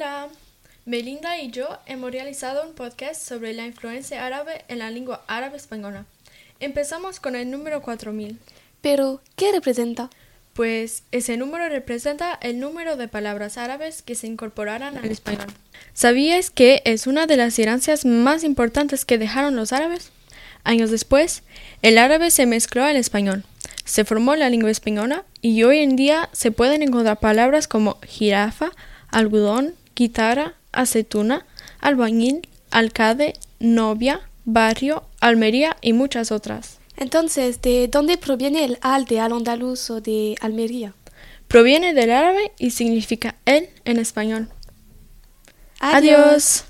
Hola, Melinda y yo hemos realizado un podcast sobre la influencia árabe en la lengua árabe española. Empezamos con el número 4000. Pero, ¿qué representa? Pues ese número representa el número de palabras árabes que se incorporaron al español. ¿Sabías que es una de las herencias más importantes que dejaron los árabes? Años después, el árabe se mezcló al español, se formó la lengua española y hoy en día se pueden encontrar palabras como jirafa, algodón, guitarra, aceituna, albañil, alcalde, novia, barrio, Almería y muchas otras. Entonces, ¿de dónde proviene el al de al andaluz o de Almería? Proviene del árabe y significa él en español. Adiós. Adiós.